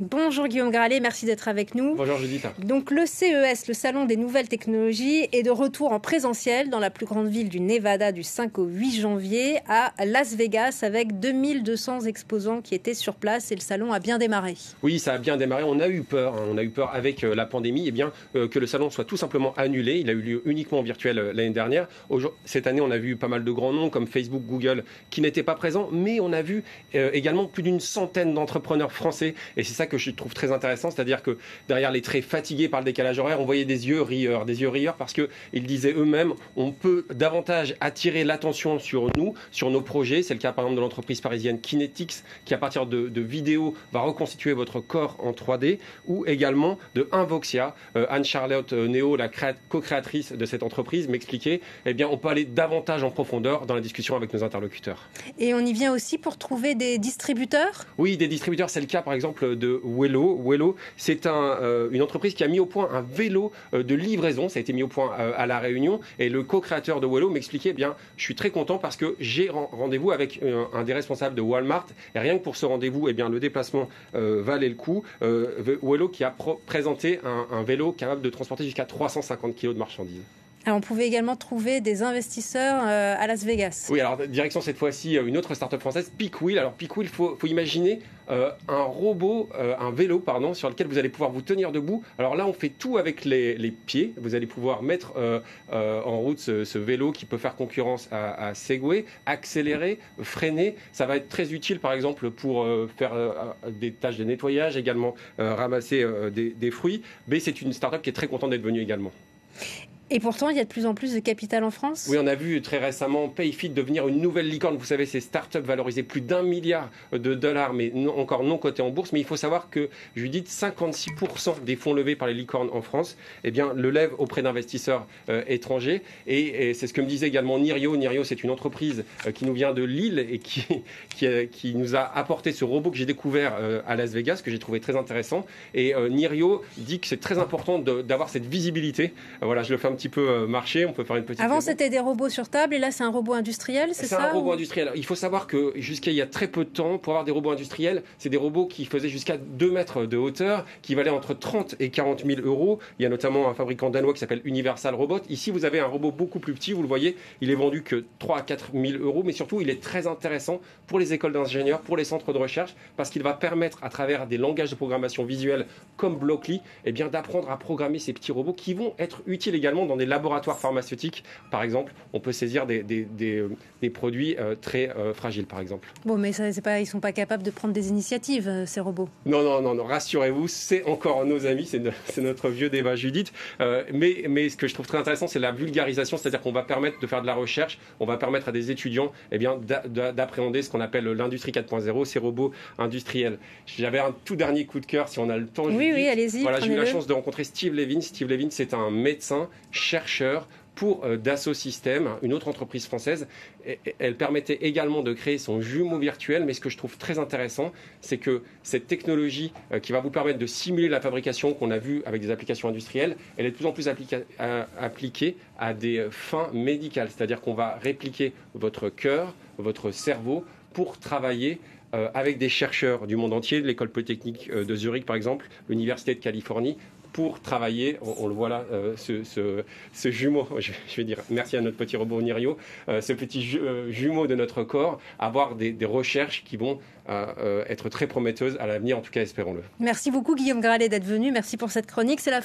Bonjour Guillaume Gralet, merci d'être avec nous. Bonjour Judith. Donc le CES, le Salon des Nouvelles Technologies, est de retour en présentiel dans la plus grande ville du Nevada du 5 au 8 janvier à Las Vegas avec 2200 exposants qui étaient sur place et le salon a bien démarré. Oui, ça a bien démarré. On a eu peur. Hein. On a eu peur avec euh, la pandémie eh bien, euh, que le salon soit tout simplement annulé. Il a eu lieu uniquement virtuel euh, l'année dernière. Cette année, on a vu pas mal de grands noms comme Facebook, Google qui n'étaient pas présents, mais on a vu également plus d'une centaine d'entrepreneurs français et c'est ça que je trouve très intéressant, c'est-à-dire que derrière les traits fatigués par le décalage horaire, on voyait des yeux rieurs, des yeux rieurs parce qu'ils disaient eux-mêmes, on peut davantage attirer l'attention sur nous, sur nos projets. C'est le cas par exemple de l'entreprise parisienne Kinetics, qui à partir de, vidéos va reconstituer votre corps en 3D, ou également de Invoxia, euh, Anne-Charlotte euh, Néo, la co-créatrice de cette entreprise, m'expliquait, eh bien, on peut aller davantage en profondeur dans la discussion avec nos interlocuteurs. Et on y vient aussi pour trouver des distributeurs? Oui, des distributeurs, c'est le cas par exemple de Wello. Wello, c'est euh, une entreprise qui a mis au point un vélo euh, de livraison. Ça a été mis au point euh, à La Réunion. Et le co-créateur de Wello m'expliquait, eh bien, je suis très content parce que j'ai rendez-vous avec un des responsables de Walmart. Et rien que pour ce rendez-vous, eh bien, le déplacement valait le coup. Wello qui a présenté un, un vélo capable de transporter jusqu'à 350 kg de marchandises. Alors, on pouvait également trouver des investisseurs euh, à Las Vegas. Oui, alors direction cette fois-ci une autre start-up française, Peakwheel. Alors Peakwheel, il faut, faut, imaginer euh, un robot, un vélo, pardon, sur lequel vous allez pouvoir vous tenir debout. Alors là, on fait tout avec les, pieds. Vous allez pouvoir mettre en route ce, vélo qui peut faire concurrence à, Segway, accélérer, freiner. Ça va être très utile, par exemple, pour faire des tâches de nettoyage, également ramasser des, des fruits. Mais c'est une start-up qui est très contente d'être venue également. Et pourtant, il y a de plus en plus de capital en France. Oui, on a vu très récemment Payfit devenir une nouvelle licorne. Vous savez, ces startups valorisées plus d'un milliard de dollars, mais encore non cotées en bourse. Mais il faut savoir que, dis, 56% des fonds levés par les licornes en France, eh bien, le lèvent auprès d'investisseurs euh, étrangers. Et, c'est ce que me disait également Nirio. Nirio, c'est une entreprise euh, qui nous vient de Lille et qui, qui, nous a apporté ce robot que j'ai découvert euh, à Las Vegas, que j'ai trouvé très intéressant. Et Nirio dit que c'est très important d'avoir cette visibilité. voilà, je le fais peu euh, marcher, on peut faire une petite. Avant, c'était des robots sur table et là, c'est un robot industriel, c'est ça C'est un robot industriel. Il faut savoir que jusqu'à il y a très peu de temps, pour avoir des robots industriels, c'est des robots qui faisaient jusqu'à 2 mètres de hauteur, qui valaient entre 30 et 40 000 euros. Il y a notamment un fabricant danois qui s'appelle Universal Robot. Ici, vous avez un robot beaucoup plus petit, vous le voyez, il est vendu que 3 à 4 000 euros, mais surtout, il est très intéressant pour les écoles d'ingénieurs, pour les centres de recherche, parce qu'il va permettre, à travers des langages de programmation visuelle comme Blockly, eh bien, d'apprendre à programmer ces petits robots qui vont être utiles également dans des laboratoires pharmaceutiques, par exemple, on peut saisir des, des, produits euh, très euh, fragiles, par exemple. Bon, mais ça, pas, ils ne sont pas capables de prendre des initiatives, euh, ces robots. Non, non, non, non rassurez-vous, c'est encore nos amis, c'est notre vieux débat Judith. mais, mais ce que je trouve très intéressant, c'est la vulgarisation, c'est-à-dire qu'on va permettre de faire de la recherche, on va permettre à des étudiants eh bien, d'appréhender ce qu'on appelle l'industrie 4.0, ces robots industriels. J'avais un tout dernier coup de cœur, si on a le temps. Oui, oui, allez-y. Voilà, j'ai eu la chance de rencontrer Steve Levin. Steve Levin, c'est un médecin, chercheur pour euh, Dassault Systèmes, une autre entreprise française. Elle permettait également de créer son jumeau virtuel, mais ce que je trouve très intéressant, c'est que cette technologie euh, qui va vous permettre de simuler la fabrication qu'on a vu avec des applications industrielles, elle est de plus en plus appliquée à des fins médicales, c'est-à-dire qu'on va répliquer votre cœur, votre cerveau pour travailler euh, avec des chercheurs du monde entier, l'école polytechnique de Zurich par exemple, l'université de Californie, pour travailler, on, le voit là, euh, ce, jumeau, je, vais dire merci à notre petit robot Nirio, euh, ce petit euh, jumeau de notre corps, avoir des, recherches qui vont être très prometteuses à l'avenir, en tout cas espérons-le. Merci beaucoup Guillaume Gralet d'être venu, merci pour cette chronique. C'est la